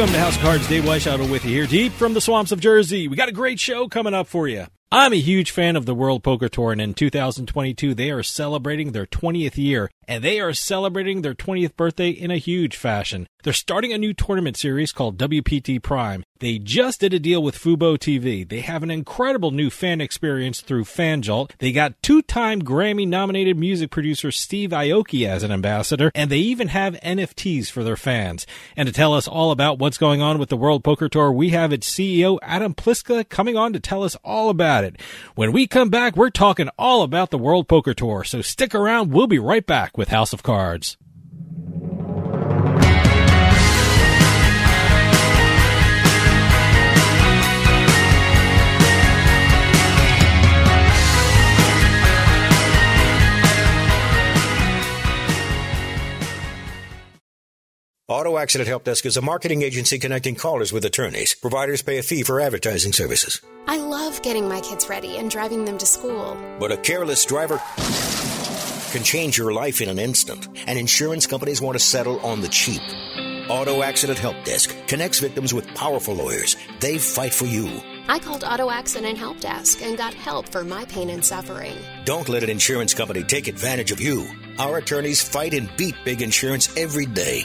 Welcome to House of Cards. Dave Weishaupt with you here, deep from the swamps of Jersey. We got a great show coming up for you. I'm a huge fan of the World Poker Tour, and in 2022, they are celebrating their 20th year, and they are celebrating their 20th birthday in a huge fashion. They're starting a new tournament series called WPT Prime. They just did a deal with Fubo TV. They have an incredible new fan experience through FanJolt. They got two-time Grammy-nominated music producer Steve Aoki as an ambassador, and they even have NFTs for their fans. And to tell us all about what's going on with the World Poker Tour, we have its CEO Adam Pliska coming on to tell us all about it. When we come back, we're talking all about the World Poker Tour. So stick around. We'll be right back with House of Cards. Auto Accident Help Desk is a marketing agency connecting callers with attorneys. Providers pay a fee for advertising services. I love getting my kids ready and driving them to school. But a careless driver can change your life in an instant, and insurance companies want to settle on the cheap. Auto Accident Help Desk connects victims with powerful lawyers. They fight for you. I called Auto Accident Help Desk and got help for my pain and suffering. Don't let an insurance company take advantage of you. Our attorneys fight and beat big insurance every day.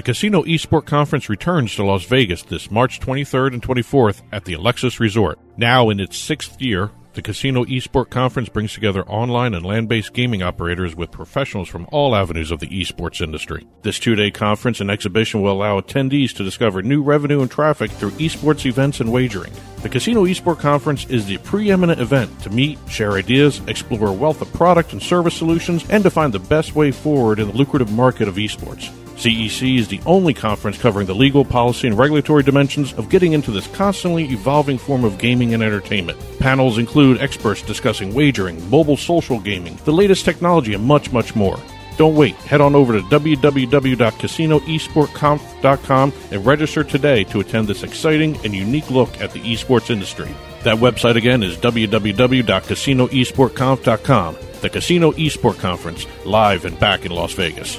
The Casino Esport Conference returns to Las Vegas this March 23rd and 24th at the Alexis Resort. Now in its sixth year, the Casino Esport Conference brings together online and land based gaming operators with professionals from all avenues of the esports industry. This two day conference and exhibition will allow attendees to discover new revenue and traffic through esports events and wagering. The Casino Esport Conference is the preeminent event to meet, share ideas, explore a wealth of product and service solutions, and to find the best way forward in the lucrative market of esports. CEC is the only conference covering the legal, policy, and regulatory dimensions of getting into this constantly evolving form of gaming and entertainment. Panels include experts discussing wagering, mobile social gaming, the latest technology, and much, much more. Don't wait. Head on over to www.casinoesportconf.com and register today to attend this exciting and unique look at the esports industry. That website again is www.casinoesportconf.com. The Casino Esport Conference, live and back in Las Vegas.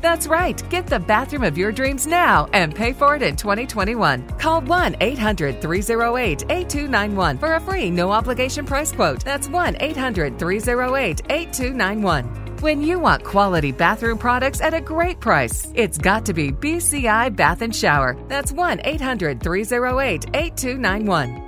That's right. Get the bathroom of your dreams now and pay for it in 2021. Call 1 800 308 8291 for a free no obligation price quote. That's 1 800 308 8291. When you want quality bathroom products at a great price, it's got to be BCI Bath and Shower. That's 1 800 308 8291.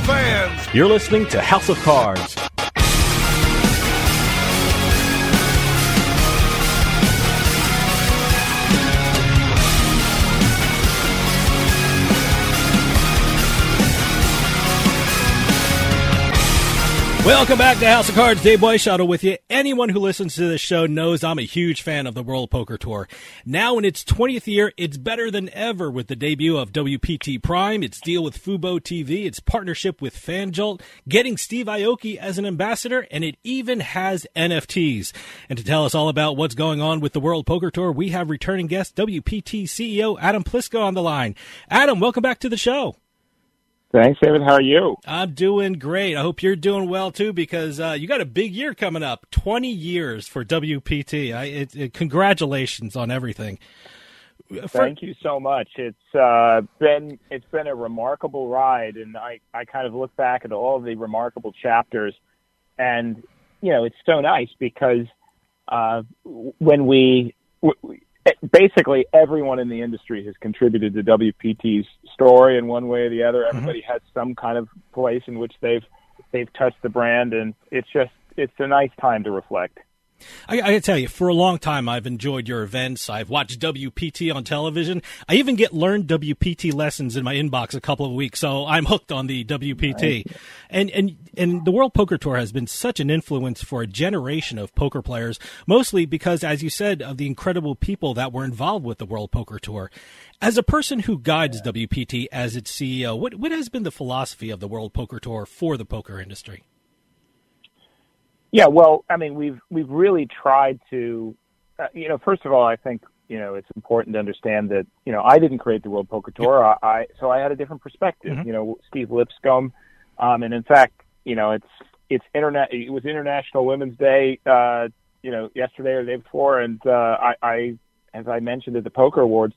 fans! You're listening to House of Cards. Welcome back to House of Cards. Dave Weishuttle with you. Anyone who listens to this show knows I'm a huge fan of the World Poker Tour. Now in its 20th year, it's better than ever with the debut of WPT Prime, its deal with Fubo TV, its partnership with FanJolt, getting Steve Aoki as an ambassador, and it even has NFTs. And to tell us all about what's going on with the World Poker Tour, we have returning guest WPT CEO Adam Pliska on the line. Adam, welcome back to the show. Thanks, David. How are you? I'm doing great. I hope you're doing well too, because uh, you got a big year coming up. 20 years for WPT. I, it, it, congratulations on everything. For... Thank you so much. It's uh, been it's been a remarkable ride, and I I kind of look back at all the remarkable chapters, and you know it's so nice because uh, when we, we basically everyone in the industry has contributed to WPT's story in one way or the other. Everybody mm-hmm. has some kind of place in which they've they've touched the brand, and it's just it's a nice time to reflect. I, I gotta tell you, for a long time, I've enjoyed your events. I've watched WPT on television. I even get learned WPT lessons in my inbox a couple of weeks, so I'm hooked on the WPT. Nice. And and and the World Poker Tour has been such an influence for a generation of poker players, mostly because, as you said, of the incredible people that were involved with the World Poker Tour. As a person who guides yeah. WPT as its CEO, what what has been the philosophy of the World Poker Tour for the poker industry? Yeah, well, I mean, we've we've really tried to, uh, you know, first of all, I think you know it's important to understand that you know I didn't create the World Poker Tour, I, I so I had a different perspective. Mm-hmm. You know, Steve Lipscomb, um, and in fact, you know, it's it's internet. It was International Women's Day, uh, you know, yesterday or the day before, and uh, I, I, as I mentioned at the Poker Awards,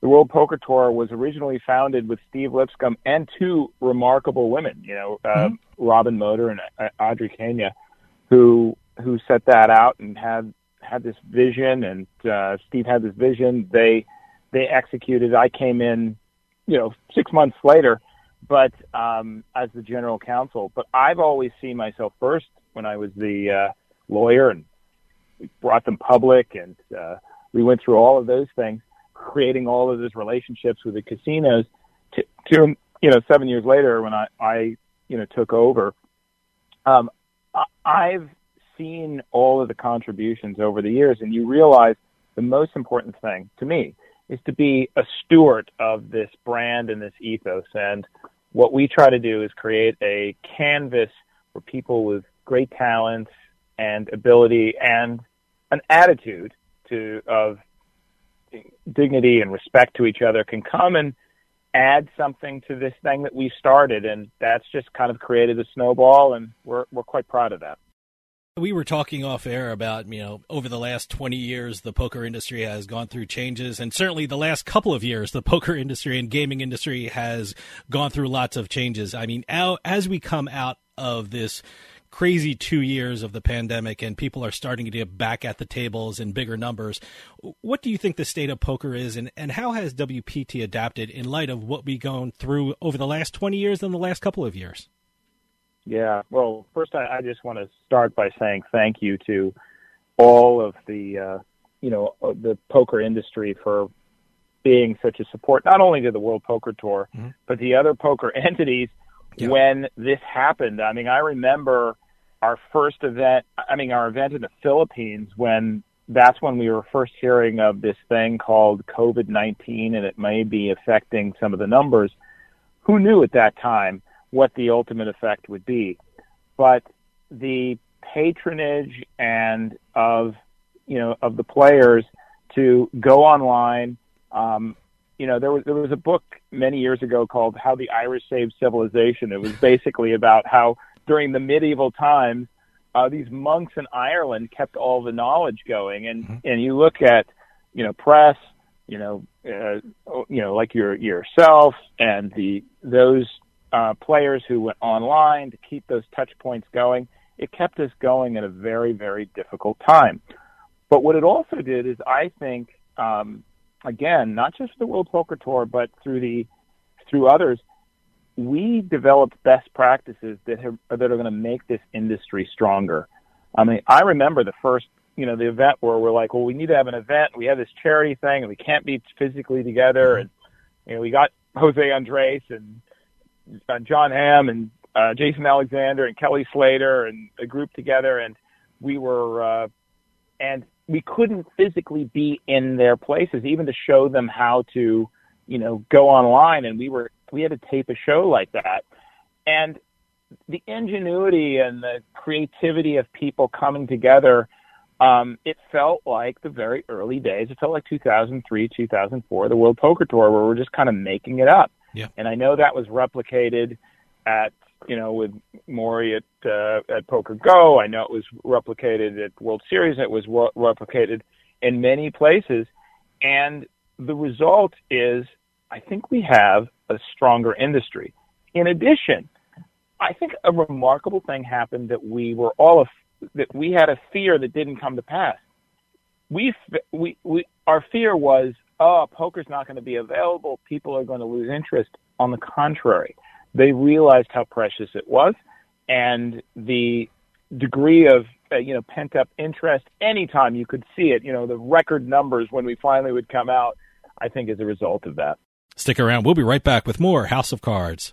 the World Poker Tour was originally founded with Steve Lipscomb and two remarkable women, you know, uh, mm-hmm. Robyn Moder and uh, Audrey Kania who who set that out and had had this vision, and uh, Steve had this vision. They they executed. I came in, you know, six months later, but um, as the general counsel. But I've always seen myself first when I was the uh, lawyer, and brought them public, and uh, we went through all of those things, creating all of those relationships with the casinos. To, to you know, seven years later, when I I you know took over, um, I've seen all of the contributions over the years, and you realize the most important thing to me is to be a steward of this brand and this ethos. And what we try to do is create a canvas for people with great talents and ability and an attitude to of dignity and respect to each other can come and add something to this thing that we started, and that's just kind of created a snowball, and we're we're quite proud of that. We were talking off air about, you know, over the last 20 years, the poker industry has gone through changes. And certainly the last couple of years, the poker industry and gaming industry has gone through lots of changes. I mean, as we come out of this crazy two years of the pandemic and people are starting to get back at the tables in bigger numbers. What do you think the state of poker is, and, and how has WPT adapted in light of what we've gone through over the last 20 years and the last couple of years? Yeah. Well, first, I, I just want to start by saying thank you to all of the, uh, you know, uh, the poker industry for being such a support, not only to the World Poker Tour, mm-hmm. but the other poker entities yeah. when this happened. I mean, I remember our first event, I mean, our event in the Philippines when that's when we were first hearing of this thing called COVID 19 and it may be affecting some of the numbers. Who knew at that time what the ultimate effect would be? But the patronage and of, you know, of the players to go online, um, you know, there was there was a book many years ago called "How the Irish Saved Civilization." It was basically about how during the medieval times, uh, these monks in Ireland kept all the knowledge going, and mm-hmm. and you look at, you know, press, you know, uh, you know, like your yourself and the those uh, players who went online to keep those touch points going. It kept us going at a very very difficult time. But what it also did is, I think, um, again, not just the World Poker Tour, but through the through others, we developed best practices that have, that are going to make this industry stronger. I mean, I remember the first, you know, the event where we're like, well, we need to have an event. We have this charity thing, and we can't be physically together. And you know, we got Jose Andres and uh, Jon Hamm and uh, Jason Alexander and Kelly Slater and a group together, and we were, uh, and we couldn't physically be in their places, even to show them how to, you know, go online. And we were we had to tape a show like that, and the ingenuity and the creativity of people coming together. Um, it felt like the very early days. It felt like 2003, 2004, the World Poker Tour, where we're just kind of making it up. Yeah. And I know that was replicated at you know, with Mori at uh, at Poker Go. I know it was replicated at World Series. It was replicated in many places, and the result is, I think we have a stronger industry. In addition, I think a remarkable thing happened that we were all af- that we had a fear that didn't come to pass. We we we our fear was, oh, poker's not going to be available. People are going to lose interest. On the contrary, they realized how precious it was and the degree of uh, you know pent up interest anytime you could see it you know the record numbers when we finally would come out i think as a result of that stick around. We'll be right back with more house of cards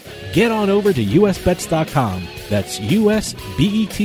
get on over to usbets.com. That's usbets.com.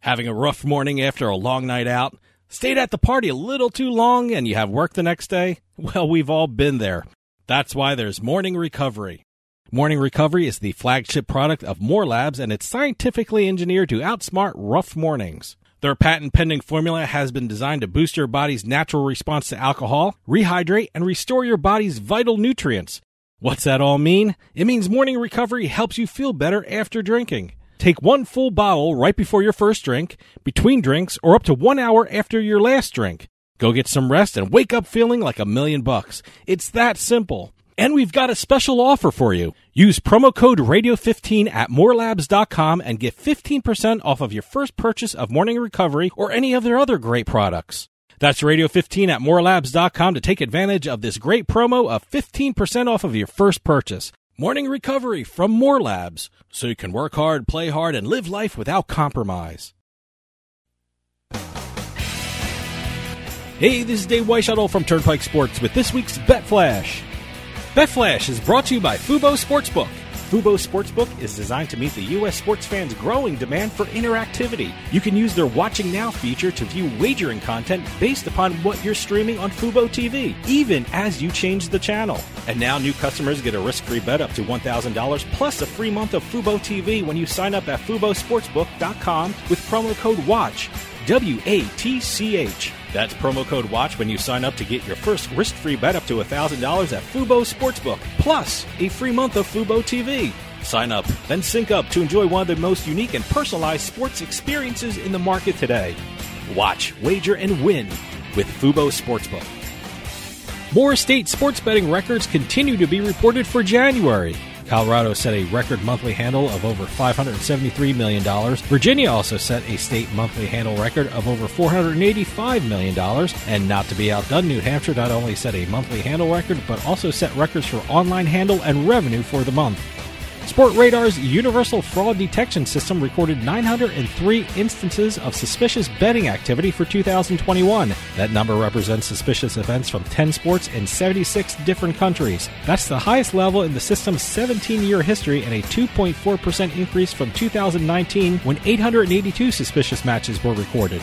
Having a rough morning after a long night out? Stayed at the party a little too long and you have work the next day? Well, we've all been there. That's why there's Morning Recovery. Morning Recovery is the flagship product of More Labs and it's scientifically engineered to outsmart rough mornings. Their patent pending formula has been designed to boost your body's natural response to alcohol, rehydrate, and restore your body's vital nutrients. What's that all mean? It means morning recovery helps you feel better after drinking. Take one full bottle right before your first drink, between drinks, or up to one hour after your last drink. Go get some rest and wake up feeling like a million bucks. It's that simple. And we've got a special offer for you. Use promo code radio15 at morelabs.com and get 15% off of your first purchase of Morning Recovery or any of their other great products. That's Radio 15 at morelabs.com to take advantage of this great promo of 15% off of your first purchase. Morning recovery from More Labs, so you can work hard, play hard, and live life without compromise. Hey, this is Dave Weishuttle from Turnpike Sports with this week's Bet Flash. Bet Flash is brought to you by Fubo Sportsbook. Fubo Sportsbook is designed to meet the U.S. sports fans' growing demand for interactivity. You can use their Watching Now feature to view wagering content based upon what you're streaming on Fubo TV, even as you change the channel. And now new customers get a risk-free bet up to $1,000 plus a free month of Fubo TV when you sign up at FuboSportsbook.com with promo code WATCH. W A T C H. That's promo code WATCH when you sign up to get your first risk free bet up to $1,000 at Fubo Sportsbook, plus a free month of Fubo TV. Sign up, then sync up to enjoy one of the most unique and personalized sports experiences in the market today. Watch, wager, and win with Fubo Sportsbook. More state sports betting records continue to be reported for January. Colorado set a record monthly handle of over $573 million. Virginia also set a state monthly handle record of over $485 million. And not to be outdone, New Hampshire not only set a monthly handle record, but also set records for online handle and revenue for the month. Sport Radar's Universal Fraud Detection System recorded 903 instances of suspicious betting activity for 2021. That number represents suspicious events from 10 sports in 76 different countries. That's the highest level in the system's 17 year history and a 2.4% increase from 2019 when 882 suspicious matches were recorded.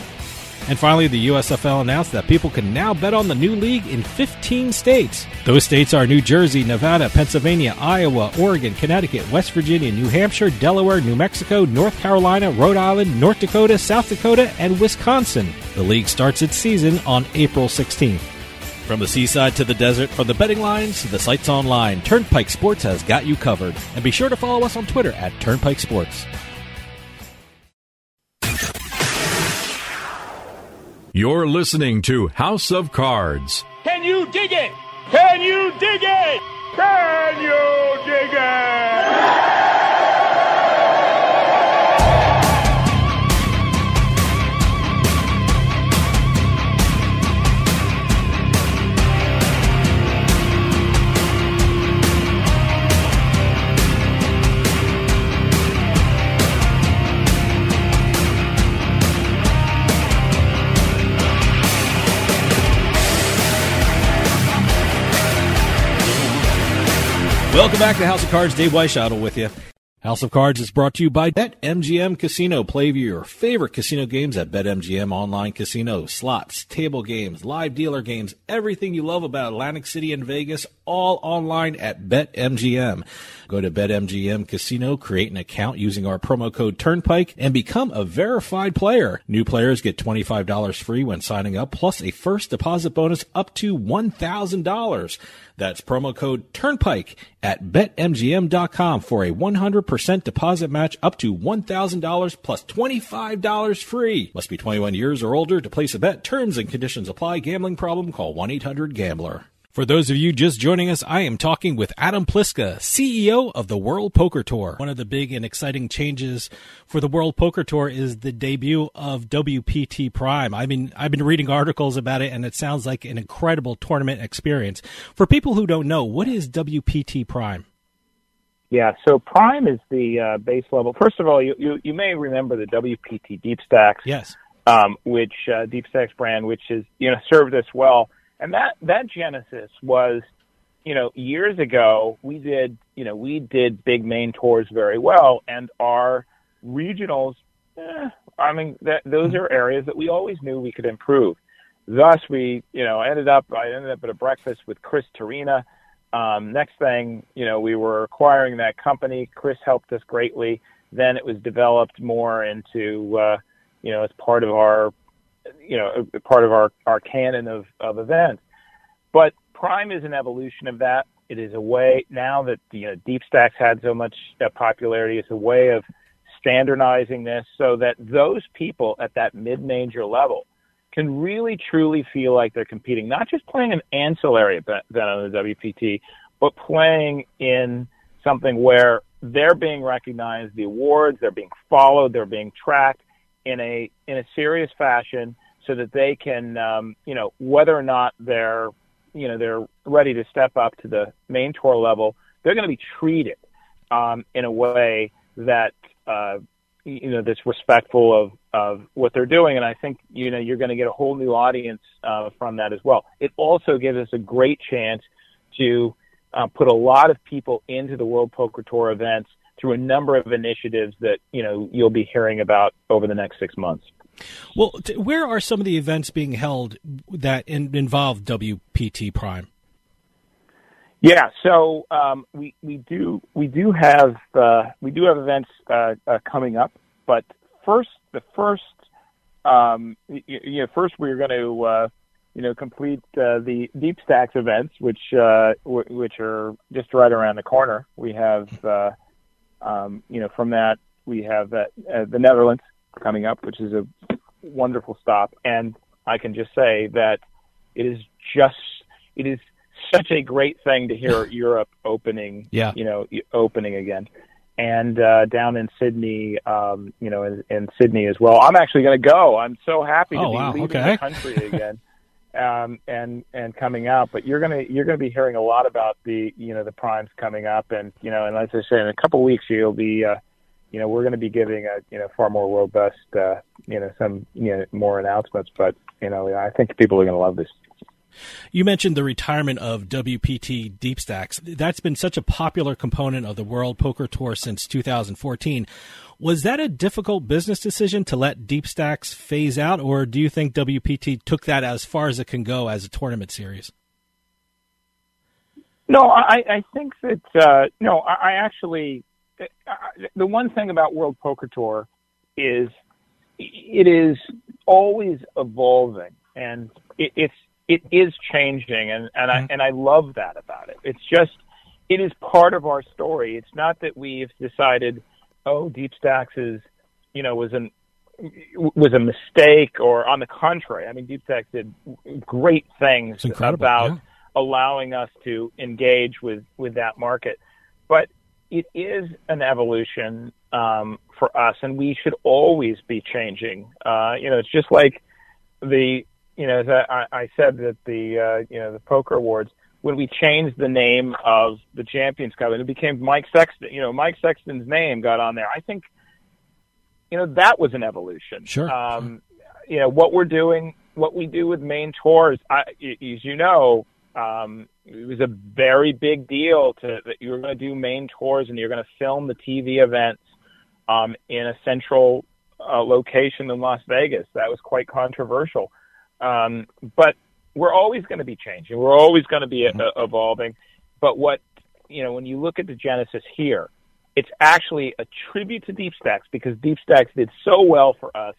And finally, the USFL announced that people can now bet on the new league in 15 states. Those states are New Jersey, Nevada, Pennsylvania, Iowa, Oregon, Connecticut, West Virginia, New Hampshire, Delaware, New Mexico, North Carolina, Rhode Island, North Dakota, South Dakota, and Wisconsin. The league starts its season on April 16th. From the seaside to the desert, from the betting lines to the sites online, Turnpike Sports has got you covered. And be sure to follow us on Twitter at Turnpike Sports. You're listening to House of Cards. Can you dig it? Can you dig it? Can you dig it? Welcome back to House of Cards. Dave Weishottle with you. House of Cards is brought to you by BetMGM Casino. Play your favorite casino games at BetMGM Online Casino. Slots, table games, live dealer games, everything you love about Atlantic City and Vegas, all online at BetMGM. Go to BetMGM Casino, create an account using our promo code Turnpike, and become a verified player. New players get $25 free when signing up, plus a first deposit bonus up to $1,000. That's promo code Turnpike at betmgm.com for a 100% deposit match up to $1,000 plus $25 free. Must be 21 years or older to place a bet. Terms and conditions apply. Gambling problem? Call 1-800-GAMBLER. For those of you just joining us, I am talking with Adam Pliska, CEO of the World Poker Tour. One of the big and exciting changes for the World Poker Tour is the debut of WPT Prime. I mean, I've been reading articles about it and it sounds like an incredible tournament experience. For people who don't know, what is WPT Prime? Yeah, so Prime is the uh, base level. First of all, you, you, you may remember the WPT Deep Stacks. Yes. Um, which uh, Deep Stacks brand, which is you know served us well, and that that genesis was, you know, years ago we did you know we did big main tours very well, and our regionals. Eh, I mean, that, those are areas that we always knew we could improve. Thus, we you know ended up I ended up at a breakfast with Chris Torina. Um, next thing, you know, we were acquiring that company. Chris helped us greatly. Then it was developed more into, uh, you know, as part of our, you know, part of our, our canon of, of events. But Prime is an evolution of that. It is a way now that, you know, Deep Stacks had so much uh, popularity. It's a way of standardizing this so that those people at that mid-major level can really truly feel like they're competing, not just playing an ancillary event on the WPT, but playing in something where they're being recognized, the awards, they're being followed, they're being tracked in a in a serious fashion so that they can, um, you know, whether or not they're, you know, they're ready to step up to the main tour level, they're going to be treated um, in a way that, uh, you know, that's respectful of of what they're doing. And I think, you know, you're going to get a whole new audience uh, from that as well. It also gives us a great chance to uh, put a lot of people into the World Poker Tour events through a number of initiatives that you know you'll be hearing about over the next six months. Well, t- where are some of the events being held that in- involve WPT Prime? Yeah, so um, we we do we do have uh, we do have events uh, uh, coming up, but first the first um, you, you know first we're going to uh, you know complete uh, the Deep Stacks events, which uh, w- which are just right around the corner. We have uh, um, you know from that we have uh, uh, the Netherlands coming up, which is a wonderful stop, and I can just say that it is just it is such a great thing to hear Europe opening, Yeah. you know, opening again. And uh, down in Sydney, um, you know, in, in Sydney as well. I'm actually going to go. I'm so happy to Oh, be wow. leaving Okay. the country again, um, and and coming out. But you're gonna you're gonna be hearing a lot about the you know the primes coming up, and you know, and as I say, in a couple of weeks you'll be. Uh, you know, we're going to be giving a you know far more robust, uh, you know, some you know more announcements. But you know, I think people are going to love this. You mentioned the retirement of WPT Deep Stacks. That's been such a popular component of the World Poker Tour since 2014. Was that a difficult business decision to let Deep Stacks phase out, or do you think WPT took that as far as it can go as a tournament series? No, I, I think that uh, no, I, I actually uh, the one thing about World Poker Tour is it is always evolving and it, it's it is changing and and I and I love that about it. It's just it is part of our story. It's not that we've decided, oh, Deep Stacks is you know was an was a mistake or on the contrary. I mean, Deep Stacks did great things about yeah. allowing us to engage with with that market. But it is an evolution um, for us, and we should always be changing. Uh, you know, it's just like the you know as I, I said that the uh, you know the poker awards when we changed the name of the Champions Cup and it became Mike Sexton. You know, Mike Sexton's name got on there. I think you know that was an evolution. Sure. Um, you know what we're doing, what we do with main tours. I, as you know, um, it was a very big deal to that you were going to do main tours and you're going to film the TV events um, in a central uh, location in Las Vegas. That was quite controversial. Um, but we're always going to be changing. We're always going to be uh, evolving. But what you know, when you look at the genesis here, it's actually a tribute to Deep Stacks because Deep Stacks did so well for us.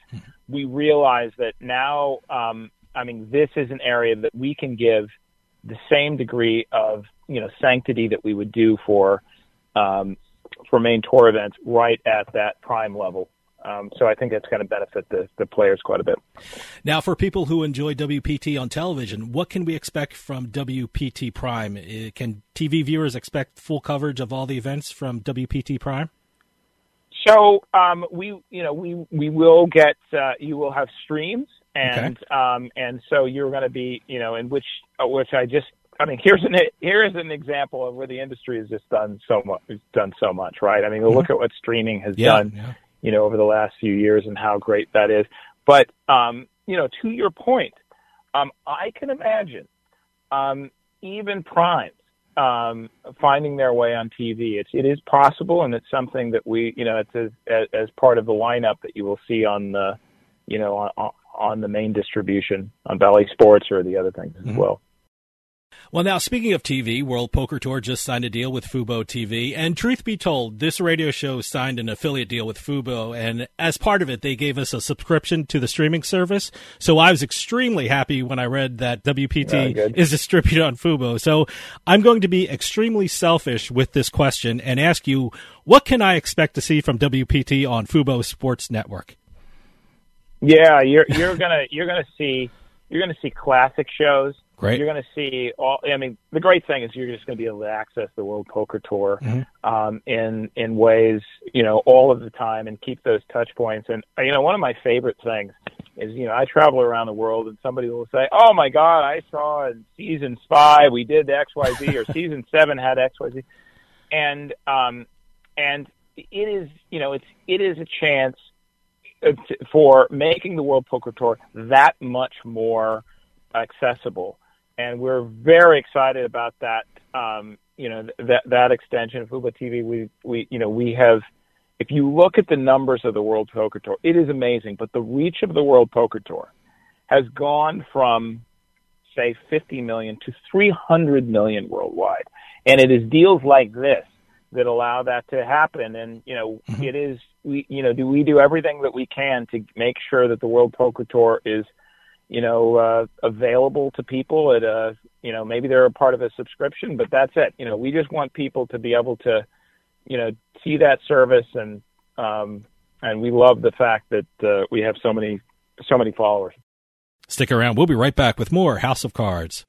We realize that now, um, I mean, this is an area that we can give the same degree of you know sanctity that we would do for um, for main tour events right at that prime level. Um, so I think that's going to benefit the, the players quite a bit. Now, for people who enjoy WPT on television, what can we expect from WPT Prime? Uh, Can TV viewers expect full coverage of all the events from WPT Prime? So um, we, you know, we we will get uh, you will have streams, and um, and so you're going to be, you know, in which uh, which I just, I mean, here's an here is an example of where the industry has just done so much, done so much, right? I mean, look at what streaming has Yeah, done, yeah. You know, over the last few years and how great that is. But um, you know, to your point, um, I can imagine um, even primes um, finding their way on TV. It's it is possible, and it's something that we, you know, it's as, as part of the lineup that you will see on the, you know, on, on the main distribution on Bally Sports or the other things as well. Well, now speaking of TV, World Poker Tour just signed a deal with Fubo TV, and truth be told, this radio show signed an affiliate deal with Fubo, and as part of it, they gave us a subscription to the streaming service. So I was extremely happy when I read that WPT ah, good. is distributed on Fubo. So I'm going to be extremely selfish with this question and ask you, what can I expect to see from WPT on Fubo Sports Network? Yeah, you're you're gonna you're gonna see you're gonna see classic shows. Great. You're gonna see all. I mean, the great thing is you're just gonna be able to access the World Poker Tour um, in in ways you know all of the time and keep those touch points. And you know, one of my favorite things is you know I travel around the world and somebody will say, "Oh my God, I saw in season five we did X Y Z or season seven had X Y Z," and um, and it is you know it's it is a chance uh, for making the World Poker Tour that much more accessible, and we're very excited about that. Um, you know that that extension of Fubo TV. We we you know we have if you look at the numbers of the World Poker Tour, it is amazing. But the reach of the World Poker Tour has gone from, say, 50 million to 300 million worldwide. And it is deals like this that allow that to happen. And, you know, mm-hmm. it is, we, you know, do we do everything that we can to make sure that the World Poker Tour is, you know, uh, available to people at a, you know, maybe they're a part of a subscription, but that's it. You know, we just want people to be able to, you know, see that service and um, and we love the fact that uh, we have so many so many followers. Stick around. We'll be right back with more House of Cards.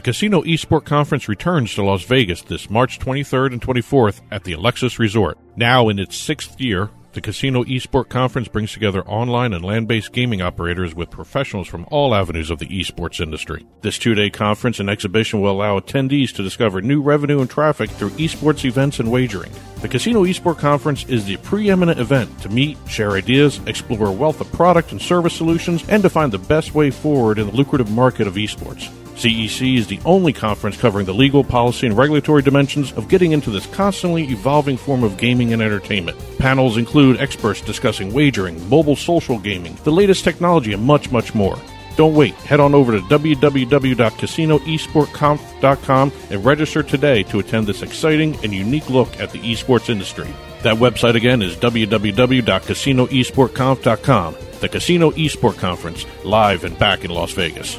The Casino Esport Conference returns to Las Vegas this March 23rd and 24th at the Alexis Resort. Now in its sixth year, the Casino Esport Conference brings together online and land based gaming operators with professionals from all avenues of the esports industry. This two day conference and exhibition will allow attendees to discover new revenue and traffic through esports events and wagering. The Casino Esport Conference is the preeminent event to meet, share ideas, explore a wealth of product and service solutions, and to find the best way forward in the lucrative market of esports. CEC is the only conference covering the legal, policy, and regulatory dimensions of getting into this constantly evolving form of gaming and entertainment. Panels include experts discussing wagering, mobile social gaming, the latest technology, and much, much more. Don't wait. Head on over to www.casinoesportconf.com and register today to attend this exciting and unique look at the esports industry. That website again is www.casinoesportconf.com. The Casino Esport Conference, live and back in Las Vegas.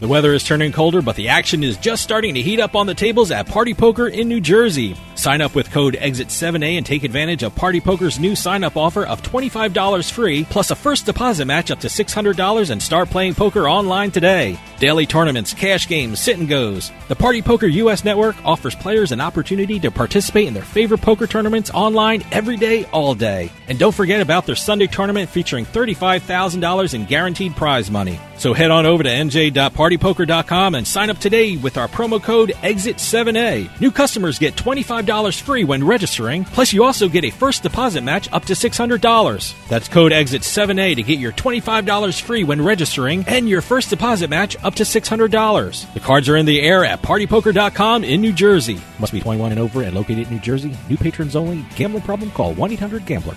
The weather is turning colder, but the action is just starting to heat up on the tables at Party Poker in New Jersey. Sign up with code EXIT7A and take advantage of Party Poker's new sign up offer of $25 free, plus a first deposit match up to $600 and start playing poker online today. Daily tournaments, cash games, sit and goes. The Party Poker US network offers players an opportunity to participate in their favorite poker tournaments online every day, all day. And don't forget about their Sunday tournament featuring $35,000 in guaranteed prize money. So head on over to nj.partypoker.com and sign up today with our promo code EXIT7A. New customers get $25 free when registering, plus you also get a first deposit match up to $600. That's code EXIT7A to get your $25 free when registering and your first deposit match up to $600. The cards are in the air at partypoker.com in New Jersey. Must be 21 and over and located in New Jersey. New patrons only. Gambling problem? Call 1-800-GAMBLER.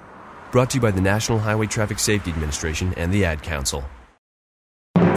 Brought to you by the National Highway Traffic Safety Administration and the Ad Council.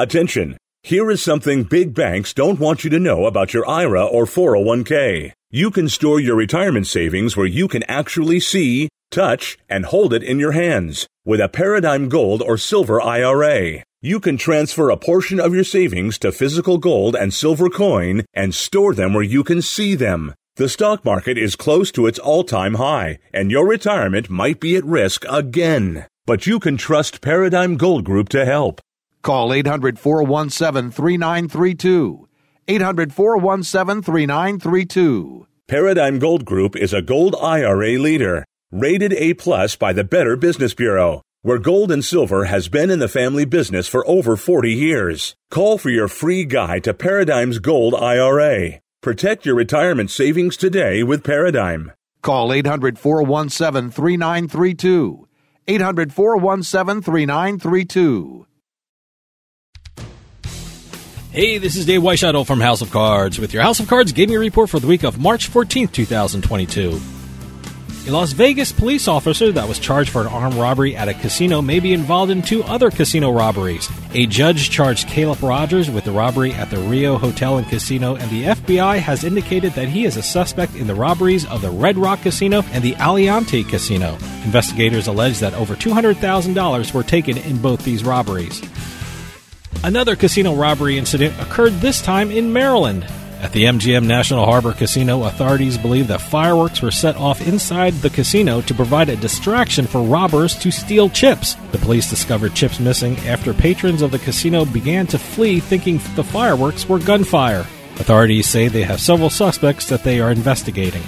Attention! Here is something big banks don't want you to know about your IRA or 401k. You can store your retirement savings where you can actually see, touch, and hold it in your hands with a Paradigm Gold or Silver IRA. You can transfer a portion of your savings to physical gold and silver coin and store them where you can see them. The stock market is close to its all time high, and your retirement might be at risk again. But you can trust Paradigm Gold Group to help. Call 800 417 3932. 800 417 3932. Paradigm Gold Group is a gold IRA leader, rated A plus by the Better Business Bureau, where gold and silver has been in the family business for over 40 years. Call for your free guide to Paradigm's Gold IRA. Protect your retirement savings today with Paradigm. Call 800 417 3932. 800 417 3932. Hey, this is Dave Weishuttle from House of Cards with your House of Cards gaming report for the week of March 14th, 2022. A Las Vegas police officer that was charged for an armed robbery at a casino may be involved in two other casino robberies. A judge charged Caleb Rogers with the robbery at the Rio Hotel and Casino, and the FBI has indicated that he is a suspect in the robberies of the Red Rock Casino and the Aliante Casino. Investigators allege that over $200,000 were taken in both these robberies. Another casino robbery incident occurred this time in Maryland. At the MGM National Harbor Casino, authorities believe that fireworks were set off inside the casino to provide a distraction for robbers to steal chips. The police discovered chips missing after patrons of the casino began to flee thinking the fireworks were gunfire. Authorities say they have several suspects that they are investigating.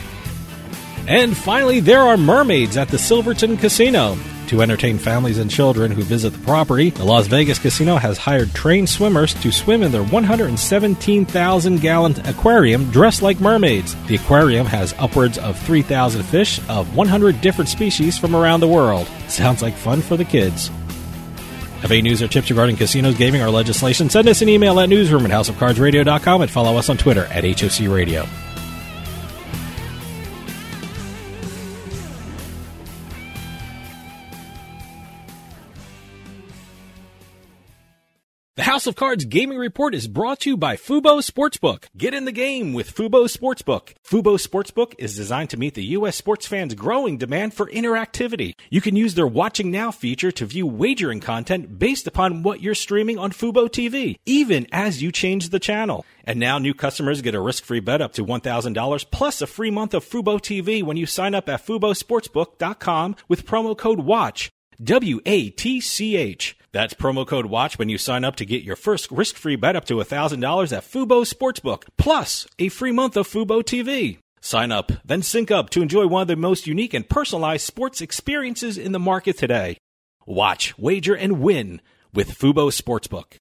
And finally, there are mermaids at the Silverton Casino. To entertain families and children who visit the property, the Las Vegas casino has hired trained swimmers to swim in their 117,000 gallon aquarium dressed like mermaids. The aquarium has upwards of 3,000 fish of 100 different species from around the world. Sounds like fun for the kids. Have any news or tips regarding casinos, gaming, or legislation? Send us an email at newsroom at houseofcardsradio.com and follow us on Twitter at HOC Radio. The House of Cards Gaming Report is brought to you by Fubo Sportsbook. Get in the game with Fubo Sportsbook. Fubo Sportsbook is designed to meet the U.S. sports fans' growing demand for interactivity. You can use their Watching Now feature to view wagering content based upon what you're streaming on Fubo TV, even as you change the channel. And now new customers get a risk-free bet up to $1,000 plus a free month of Fubo TV when you sign up at FuboSportsbook.com with promo code WATCH. W A T C H. That's promo code WATCH when you sign up to get your first risk free bet up to $1,000 at Fubo Sportsbook, plus a free month of Fubo TV. Sign up, then sync up to enjoy one of the most unique and personalized sports experiences in the market today. Watch, wager, and win with Fubo Sportsbook.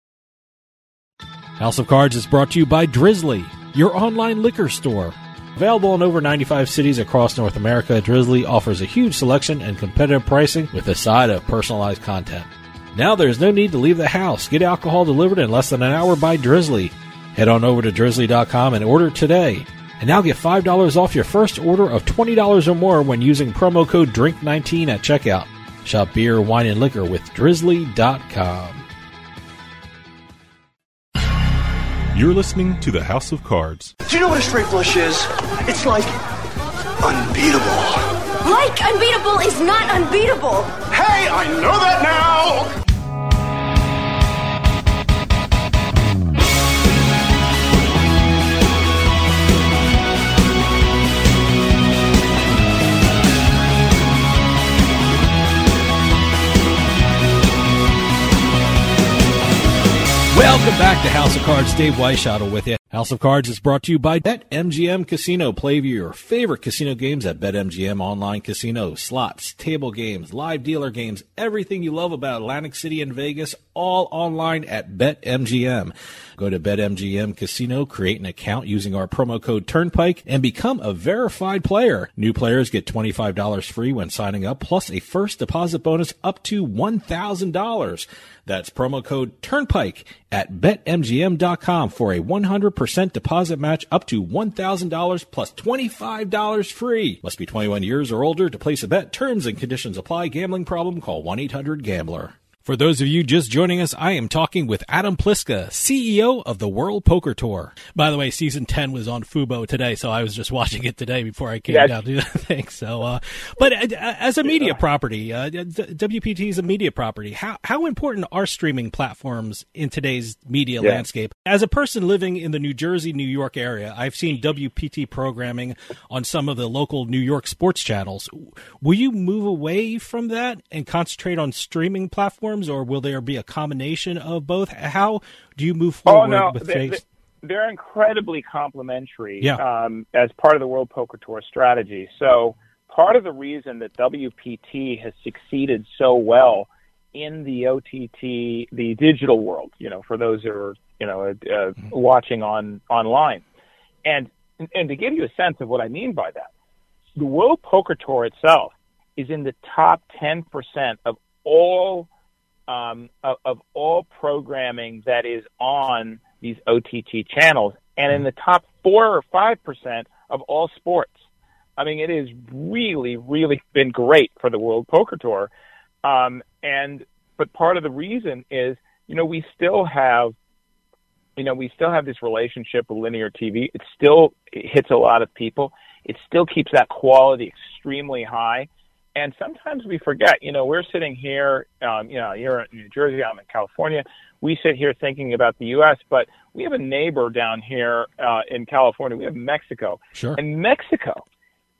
House of Cards is brought to you by Drizly, your online liquor store. Available in over 95 cities across North America, Drizly offers a huge selection and competitive pricing with a side of personalized content. Now there's no need to leave the house. Get alcohol delivered in less than an hour by Drizly. Head on over to drizly.com and order today. And now get $5 off your first order of $20 or more when using promo code DRINK19 at checkout. Shop beer, wine, and liquor with drizly.com. You're listening to the House of Cards. Do you know what a straight flush is? It's like unbeatable. Like unbeatable is not unbeatable. Hey, I know that now! Welcome back to House of Cards. Dave Weishottle with you. House of Cards is brought to you by BetMGM Casino. Play your favorite casino games at BetMGM Online Casino. Slots, table games, live dealer games, everything you love about Atlantic City and Vegas, all online at BetMGM. Go to BetMGM Casino, create an account using our promo code Turnpike, and become a verified player. New players get $25 free when signing up, plus a first deposit bonus up to $1,000. That's promo code Turnpike at betmgm.com for a 100% deposit match up to $1,000 plus $25 free. Must be 21 years or older to place a bet. Terms and conditions apply. Gambling problem? Call 1-800-GAMBLER. For those of you just joining us, I am talking with Adam Pliska, CEO of the World Poker Tour. By the way, season 10 was on Fubo today, so I was just watching it today before I came Yes. down to the thing. So, uh, but uh, as a media property, uh, WPT is a media property. How, how important are streaming platforms in today's media Yeah. landscape? As a person living in the New Jersey, New York area, I've seen WPT programming on some of the local New York sports channels. Will you move away from that and concentrate on streaming platforms, or will there be a combination of both? How do you move Oh forward no, with they, face? are incredibly complementary Yeah. um, as part of the World Poker Tour strategy. So part of the reason that WPT has succeeded so well in the OTT, the digital world, you know, for those who are you know uh, uh, watching on online, and and to give you a sense of what I mean by that, the World Poker Tour itself is in the top ten percent of all um, of, of all programming that is on these OTT channels, and in the top four or five percent of all sports. I mean, it has really, really been great for the World Poker Tour. Um, and but part of the reason is, you know, we still have, you know, we still have this relationship with linear TV. It still hits a lot of people. It still keeps that quality extremely high. And sometimes we forget, you know, we're sitting here, um, you know, you're in New Jersey, I'm in California. We sit here thinking about the U.S., but we have a neighbor down here uh, in California. We have Mexico. Sure. And Mexico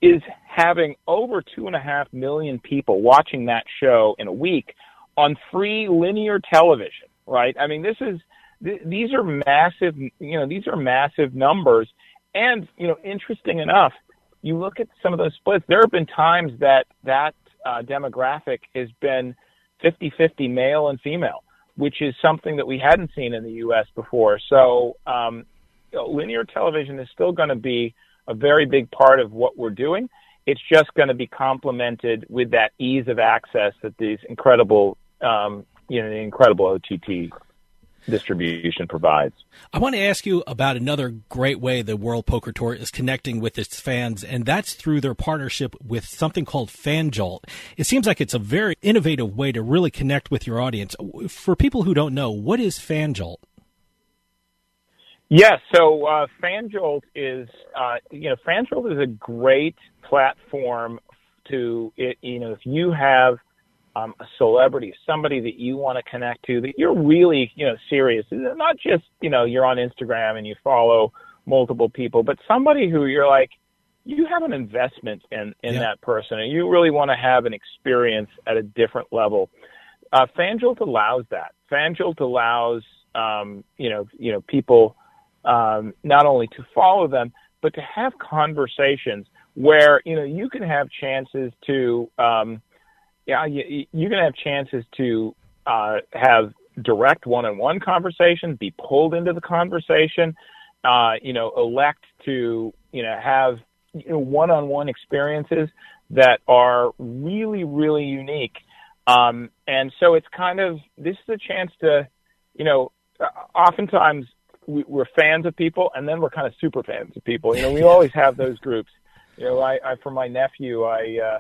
is having over two and a half million people watching that show in a week on free linear television, right? I mean, this is, th- these are massive, you know, these are massive numbers. And, you know, interesting enough, you look at some of those splits, there have been times that that uh, demographic has been 50-50 male and female, which is something that we hadn't seen in the U.S. before. So, um, you know, linear television is still going to be a very big part of what we're doing. It's just going to be complemented with that ease of access that these incredible, um, you know, the incredible OTT distribution provides. I want to ask you about another great way the World Poker Tour is connecting with its fans, and that's through their partnership with something called FanJolt. It seems like it's a very innovative way to really connect with your audience. For people who don't know, what is FanJolt? Yes, so uh, FanJolt is, uh, you know, FanJolt is a great platform to, it, you know, if you have um, a celebrity, somebody that you want to connect to, that you're really, you know, serious. Not just, you know, you're on Instagram and you follow multiple people, but somebody who you're like, you have an investment in in Yeah. that person, and you really want to have an experience at a different level. Uh, FanJolt allows that. FanJolt allows, um, you know, you know, people um, not only to follow them, but to have conversations where you know you can have chances to um, yeah you, you can have chances to uh, have direct one-on-one conversation, be pulled into the conversation, uh, you know, elect to you know have you know, one-on-one experiences that are really really unique. Um, and so it's kind of this is a chance to, you know, oftentimes we, we're fans of people, and then we're kind of super fans of people. You know, we always have those groups. You know, I, I for my nephew, I, uh,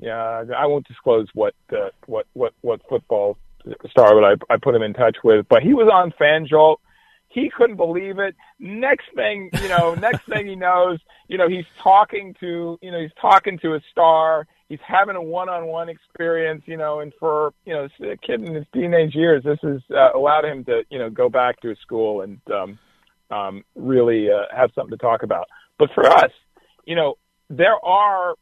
yeah, I won't disclose what, uh, what, what, what football star, but I, I put him in touch with. But he was on FanJolt. He couldn't believe it. Next thing, you know, next thing he knows, you know, he's talking to, you know, he's talking to a star. He's having a one-on-one experience, you know, and for, you know, a kid in his teenage years, this has uh, allowed him to, you know, go back to his school and um, um, really uh, have something to talk about. But for us, you know, there are,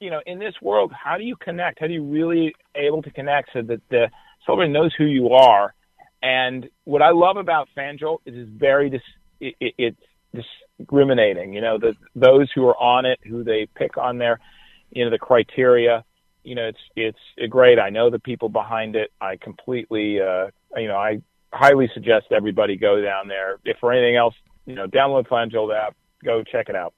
you know, in this world, how do you connect? How do you really able to connect so that the somebody knows who you are? And what I love about FanJolt is it's very dis, it, it, it's discriminating. You know, the those who are on it, who they pick on their, you know, the criteria. You know, it's it's great. I know the people behind it. I completely, uh, you know, I highly suggest everybody go down there. If for anything else, you know, download FanJolt app, go check it out.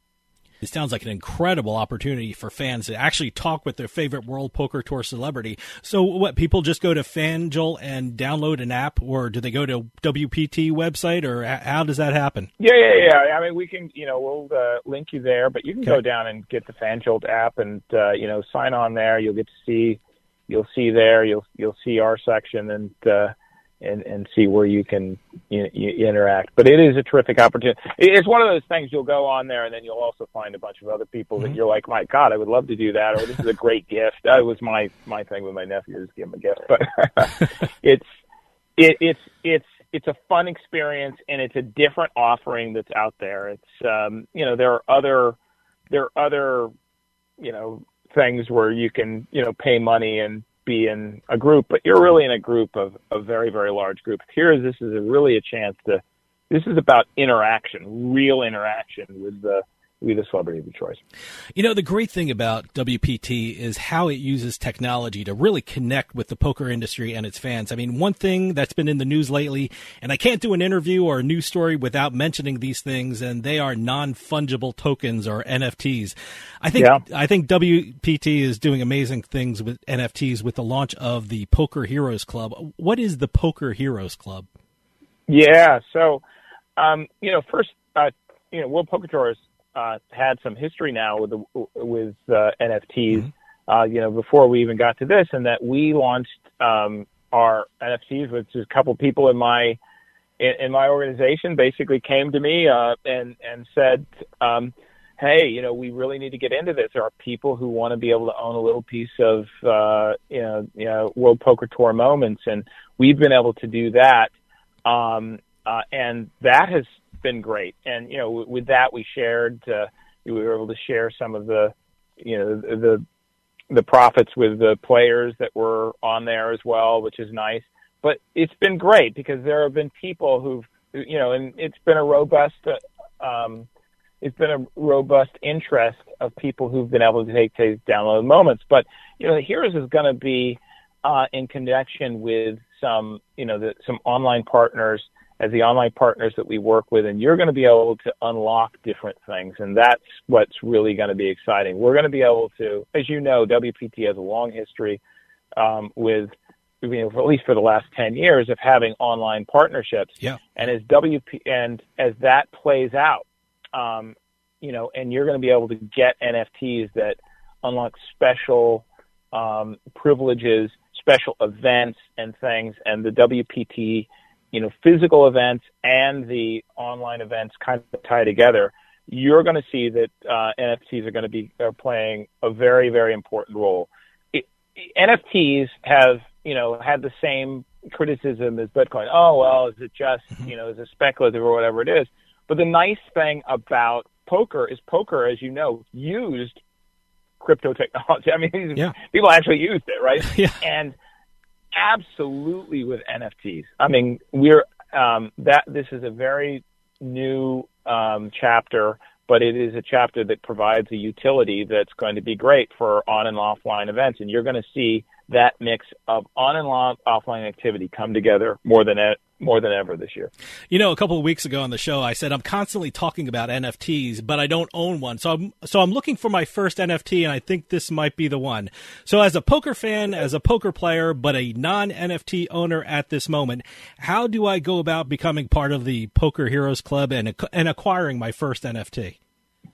It sounds like an incredible opportunity for fans to actually talk with their favorite World Poker Tour celebrity. So, what people just go to FanJolt and download an app, or do they go to WPT website, or how does that happen? Yeah, yeah, yeah. I mean, we can, you know, we'll uh, link you there, but you can okay. go down and get the FanJolt app and uh, you know sign on there. You'll get to see, you'll see there, you'll you'll see our section and. uh and and see where you can you, you interact. But it is a terrific opportunity. It's one of those things you'll go on there, and then you'll also find a bunch of other people mm-hmm. that you're like, my God, I would love to do that, or this is a great gift. That was my my thing with my nephew is give him a gift. But it's it, it's it's it's a fun experience, and it's a different offering that's out there. It's um, you know there are other there are other you know things where you can you know pay money and be in a group, but you're really in a group of a very, very large group. Here, this is a, really a chance to. This is about interaction, real interaction with the be the celebrity of your choice. You know, the great thing about WPT is how it uses technology to really connect with the poker industry and its fans. I mean, one thing that's been in the news lately, and I can't do an interview or a news story without mentioning these things, and they are non-fungible tokens or NFTs. I think yeah. I think WPT is doing amazing things with NFTs with the launch of the Poker Heroes Club. What is the Poker Heroes Club? Yeah, so um, you know, first, uh, you know, World Poker Tour is uh, had some history now with the, with uh, NFTs. Mm-hmm. Uh, you know, before we even got to this, and that we launched um, our NFTs, which is a couple people in my in, in my organization basically came to me uh, and and said, um, "Hey, you know, we really need to get into this. There are people who want to be able to own a little piece of uh, you know, you know World Poker Tour moments, and we've been able to do that." Um, uh, and that has been great. And you know, with that we shared, uh, we were able to share some of the, you know, the the profits with the players that were on there as well, which is nice. But it's been great because there have been people who've, you know, and it's been a robust, uh, um, it's been a robust interest of people who've been able to take these download moments. But you know, the Heroes is going to be uh, in connection with some, you know, the, some online partners as the online partners that we work with, and you're going to be able to unlock different things, and that's what's really going to be exciting. We're going to be able to, as you know, WPT has a long history um, with, you know, at least for the last ten years, of having online partnerships. Yeah. And as WP and as that plays out, um, you know, and you're going to be able to get NFTs that unlock special um, privileges, special events, and things, and the WPT you know, physical events and the online events kind of tie together, you're going to see that uh, NFTs are going to be are playing a very, very important role. It, NFTs have, you know, had the same criticism as Bitcoin. Oh, well, is it just, mm-hmm. you know, is it speculative or whatever it is? But the nice thing about poker is poker, as you know, used crypto technology. I mean, yeah. people actually used it, right? yeah. And absolutely with NFTs. I mean, we're um, that this is a very new um, chapter, but it is a chapter that provides a utility that's going to be great for on and offline events. And you're going to see that mix of on and offline activity come together more than more than ever this year. You know, a couple of weeks ago on the show, I said I'm constantly talking about NFTs, but I don't own one. So I'm so I'm looking for my first NFT, and I think this might be the one. So as a poker fan, as a poker player, but a non NFT owner at this moment, how do I go about becoming part of the Poker Heroes Club and and acquiring my first NFT?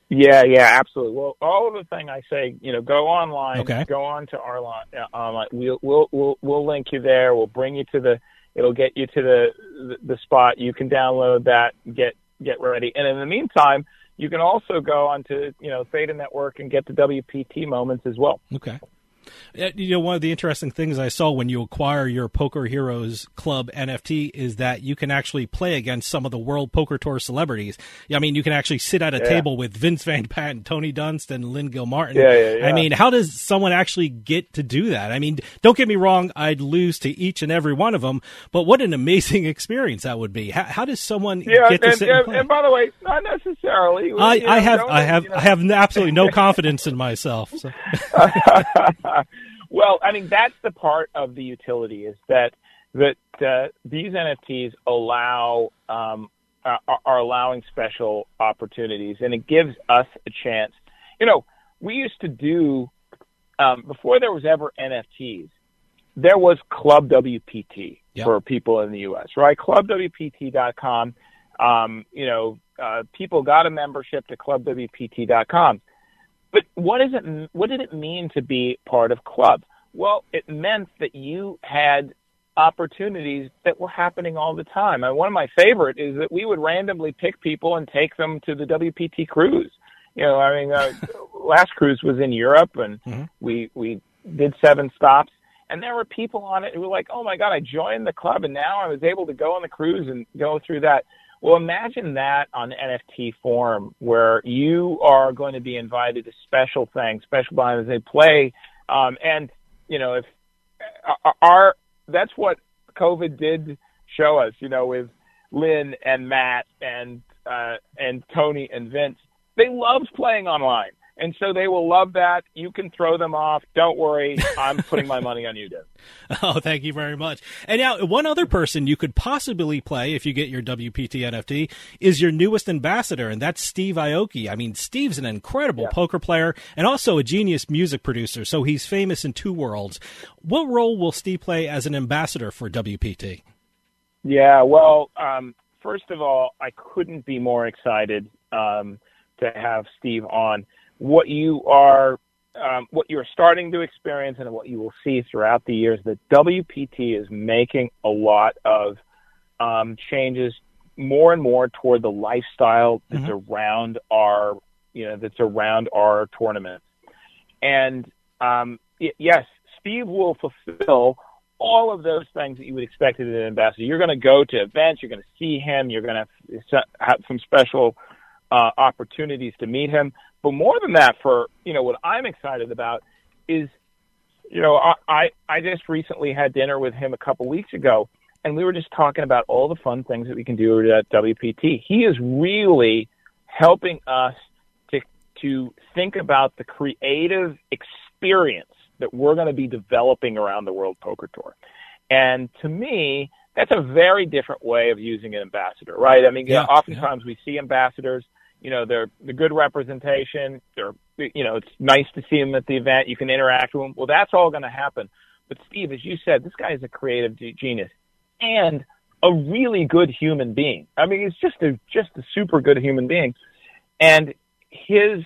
Yeah, yeah, absolutely. Well, all of the thing I say, you know, go online, okay. go on to our uh, online. We'll we'll we'll we'll link you there. We'll bring you to the It'll get you to the, the, spot. You can download that, get get ready, and in the meantime, you can also go onto you know Theta Network and get the WPT moments as well. Okay. You know, one of the interesting things I saw when you acquire your Poker Heroes Club NFT is that you can actually play against some of the World Poker Tour celebrities. I mean, you can actually sit at a yeah. table with Vince Van Patten, Tony Dunst, and Lynn Gilmartin. Yeah, yeah, yeah. I mean, how does someone actually get to do that? I mean, don't get me wrong, I'd lose to each and every one of them, but what an amazing experience that would be. How, how does someone yeah, get to and, sit and, and play? And by the way, not necessarily. I, you know, I have, I have, you know. I have absolutely no confidence in myself. So. well, I mean that's the part of the utility is that that uh, these NFTs allow um, are, are allowing special opportunities, and it gives us a chance. You know, we used to do um, before there was ever NFTs. There was Club WPT yep. for people in the U.S. Right, ClubWPT.com. Um, you know, uh, people got a membership to ClubWPT.com. But what is it? What did it mean to be part of club? Well, it meant that you had opportunities that were happening all the time. And one of my favorite is that we would randomly pick people and take them to the WPT cruise. You know, I mean, uh, last cruise was in Europe, and mm-hmm. we we did seven stops, and there were people on it who were like, "Oh my God, I joined the club, and now I was able to go on the cruise and go through that." Well, imagine that on NFT form where you are going to be invited to special things, special times they play. Um, and, you know, if uh, our, that's what COVID did show us, you know, with Lynn and Matt and, uh, and Tony and Vince. They loved playing online and so they will love that. You can throw them off. Don't worry. I'm putting my money on you, Dave. Oh, thank you very much. And now, one other person you could possibly play if you get your WPT NFT is your newest ambassador, and that's Steve Aoki. I mean, Steve's an incredible yeah. poker player and also a genius music producer, so he's famous in two worlds. What role will Steve play as an ambassador for WPT? Yeah, well, um, first of all, I couldn't be more excited um, to have Steve on what you are um, what you're starting to experience and what you will see throughout the years that WPT is making a lot of um, changes more and more toward the lifestyle that's mm-hmm. around our you know that's around our tournaments and um, y- yes Steve will fulfill all of those things that you would expect in an ambassador. You're going to go to events, you're going to see him, you're going to have some special uh, opportunities to meet him. But more than that, for you know what I'm excited about is, you know, I I, I just recently had dinner with him a couple weeks ago, and we were just talking about all the fun things that we can do at WPT. He is really helping us to to think about the creative experience that we're going to be developing around the World Poker Tour. And to me, that's a very different way of using an ambassador, right? I mean, yeah, you know, oftentimes yeah. we see ambassadors you know, they're the good representation. They're, you know, it's nice to see them at the event. You can interact with them. Well, that's all going to happen. But Steve, as you said, this guy is a creative genius and a really good human being. I mean, he's just a just a super good human being, and his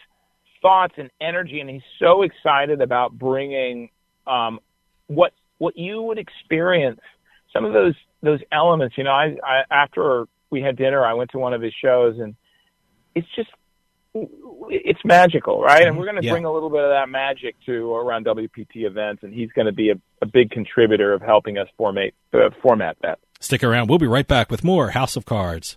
thoughts and energy, and he's so excited about bringing um, what what you would experience. Some of those those elements, you know, I, I after we had dinner, I went to one of his shows and it's just it's magical, right? And we're going to yeah. bring a little bit of that magic to around WPT events, and he's going to be a, a big contributor of helping us formate uh, format that. Stick around. We'll be right back with more House of Cards.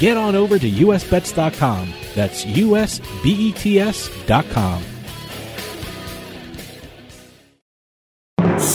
Get on over to usbets.com. That's usbets.com.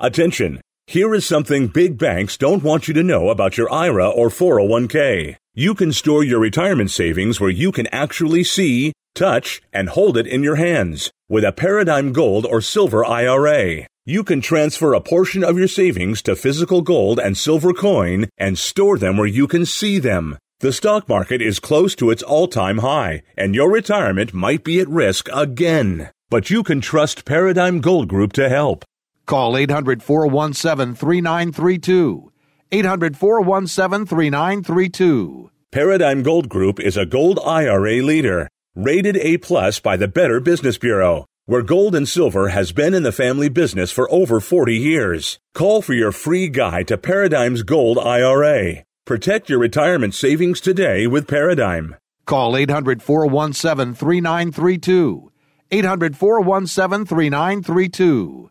Attention! Here is something big banks don't want you to know about your IRA or 401k. You can store your retirement savings where you can actually see, touch, and hold it in your hands. With a Paradigm Gold or Silver IRA, you can transfer a portion of your savings to physical gold and silver coin and store them where you can see them. The stock market is close to its all time high, and your retirement might be at risk again. But you can trust Paradigm Gold Group to help. Call 800 417 3932. 800 417 3932. Paradigm Gold Group is a gold IRA leader, rated A plus by the Better Business Bureau, where gold and silver has been in the family business for over 40 years. Call for your free guide to Paradigm's Gold IRA. Protect your retirement savings today with Paradigm. Call 800 417 3932. 800 417 3932.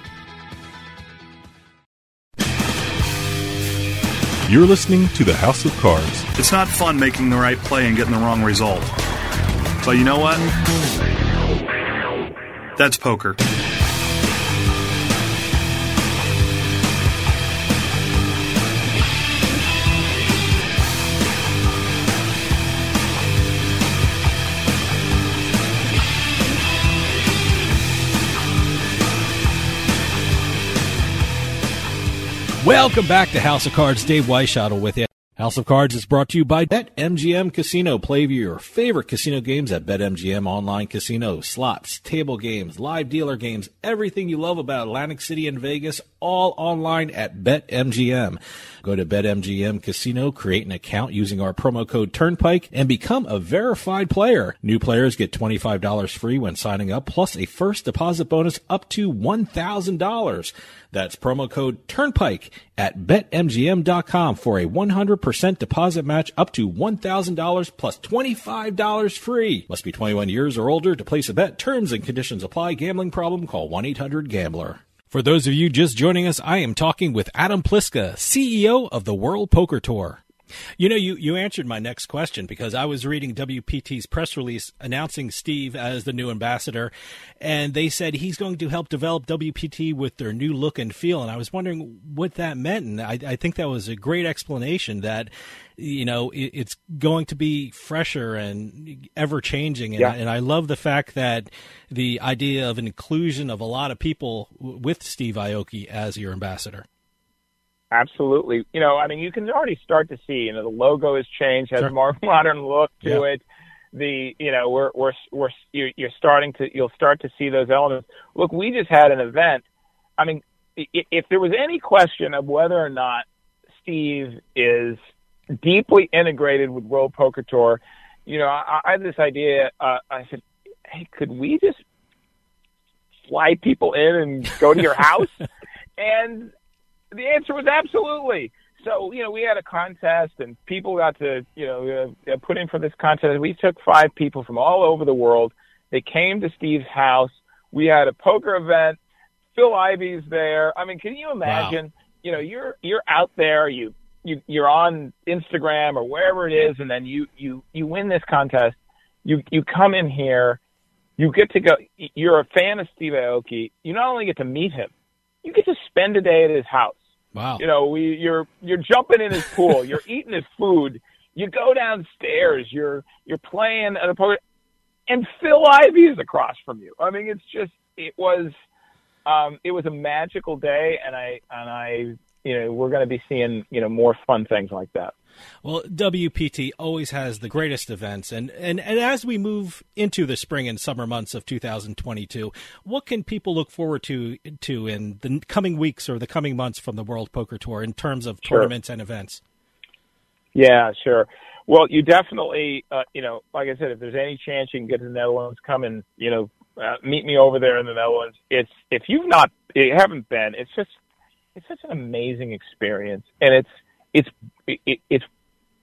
You're listening to the House of Cards. It's not fun making the right play and getting the wrong result. But you know what? That's poker. Welcome back to House of Cards. Dave Weishottle with you. House of Cards is brought to you by BetMGM Casino. Play your favorite casino games at BetMGM Online Casino. Slots, table games, live dealer games, everything you love about Atlantic City and Vegas, all online at BetMGM. Go to BetMGM Casino, create an account using our promo code Turnpike, and become a verified player. New players get $25 free when signing up, plus a first deposit bonus up to $1,000. That's promo code Turnpike at betmgm.com for a 100% deposit match up to $1,000 plus $25 free. Must be 21 years or older to place a bet. Terms and conditions apply. Gambling problem? Call 1-800-GAMBLER. For those of you just joining us, I am talking with Adam Pliska, CEO of the World Poker Tour. You know, you, you answered my next question because I was reading WPT's press release announcing Steve as the new ambassador, and they said he's going to help develop WPT with their new look and feel. And I was wondering what that meant. And I, I think that was a great explanation that, you know, it, it's going to be fresher and ever changing. And, Yeah. and I love the fact that the idea of inclusion of a lot of people w- with Steve Aoki as your ambassador. Absolutely. You know, I mean, you can already start to see, you know, the logo has changed, has Sure. a more modern look to Yeah. it. The, you know, we're, we're, we're, you're you're starting to, you'll start to see those elements. Look, we just had an event. I mean, if there was any question of whether or not Steve is deeply integrated with World Poker Tour, you know, I, I had this idea. Uh, I said, hey, could we just fly people in and go to your house? and the answer was absolutely. So, you know, we had a contest and people got to, you know, uh, put in for this contest. We took five people from all over the world. They came to Steve's house. We had a poker event. Phil Ivey's there. I mean, can you imagine? You know, you're you're out there. You you you're on Instagram or wherever it is, and then you you you win this contest. You you come in here. You get to go. You're a fan of Steve Aoki. You not only get to meet him, you get to spend a day at his house. Wow. You know, we you're you're jumping in his pool, you're eating his food, you go downstairs, you're you're playing at a poker and Phil Ivey is across from you. I mean, it's just it was um it was a magical day and I and I you know, we're going to be seeing, you know, more fun things like that. Well, WPT always has the greatest events, and, and, and as we move into the spring and summer months of 2022, what can people look forward to to in the coming weeks or the coming months from the World Poker Tour in terms of Sure. tournaments and events? Yeah, sure. Well, you definitely, uh, you know, like I said, if there's any chance you can get to the Netherlands, come and, you know, uh, meet me over there in the Netherlands. It's, if you've not, you haven't been, it's just, it's such an amazing experience. And it's, it's, it, it's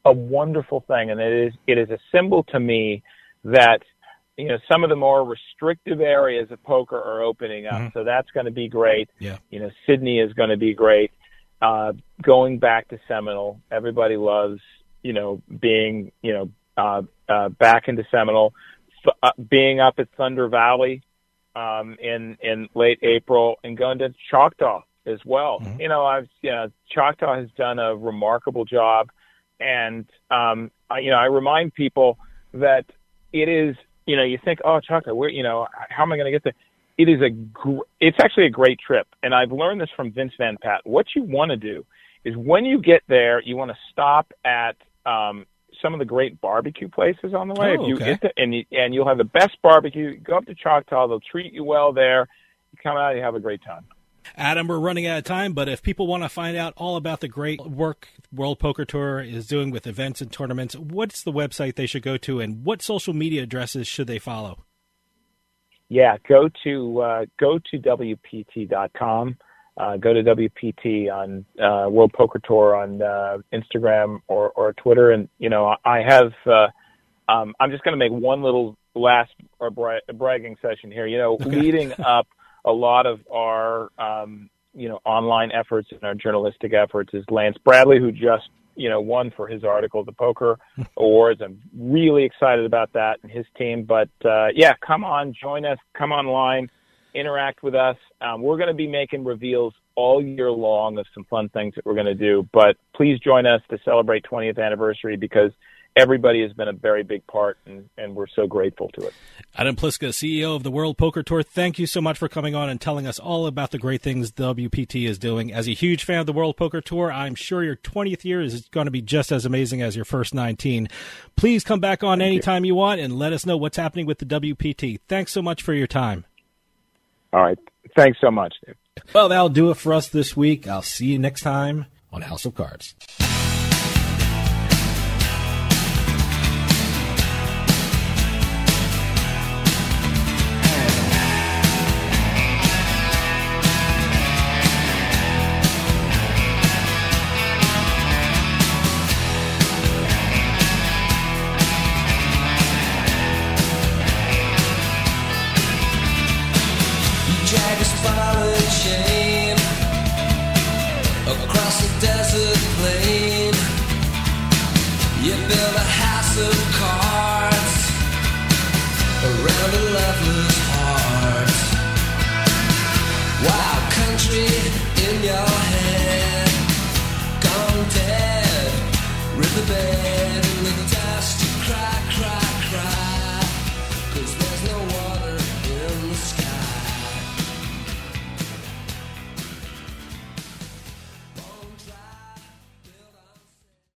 a wonderful thing. And it is, it is a symbol to me that, you know, some of the more restrictive areas of poker are opening up. Mhm. So that's going to be great. Yeah. You know, Sydney is going to be great. Uh, going back to Seminole, everybody loves, you know, being, you know, uh, uh, back into Seminole, F- uh, being up at Thunder Valley, um, in, in late April and going to Choctaw as well. You know, I've, you know, Choctaw has done a remarkable job. And, um, I, you know, I remind people that it is, you know, you think, oh, Choctaw, where, you know, how am I going to get there? It is a, gr- it's actually a great trip. And I've learned this from Vince Van Pat. What you want to do is when you get there, you want to stop at, um, some of the great barbecue places on the way. Oh, if you okay. get to, and you, and you'll have the best barbecue. Go up to Choctaw; they'll treat you well there. You come out, you have a great time. Adam, we're running out of time, but if people want to find out all about the great work World Poker Tour is doing with events and tournaments, what's the website they should go to, and what social media addresses should they follow? Yeah, go to uh, go to wpt.com. Uh, go to WPT on uh, World Poker Tour on uh, Instagram or, or Twitter, and you know I have. Uh, um, I'm just going to make one little last uh, bra- bragging session here. You know, leading up a lot of our um, you know online efforts and our journalistic efforts is Lance Bradley, who just you know won for his article, the Poker Awards. I'm really excited about that and his team. But uh, yeah, come on, join us, come online, interact with us. Um, we're going to be making reveals all year long of some fun things that we're going to do. But please join us to celebrate 20th anniversary because everybody has been a very big part, and, and we're so grateful to it. Adam Pliska, CEO of the World Poker Tour, thank you so much for coming on and telling us all about the great things the WPT is doing. As a huge fan of the World Poker Tour, I'm sure your 20th year is going to be just as amazing as your first 19. Please come back on anytime you. want and let us know what's happening with the WPT. Thanks so much for your time. All right. Thanks so much. Dave. Well, that'll do it for us this week. I'll see you next time on House of Cards. Of cards. Around a loveless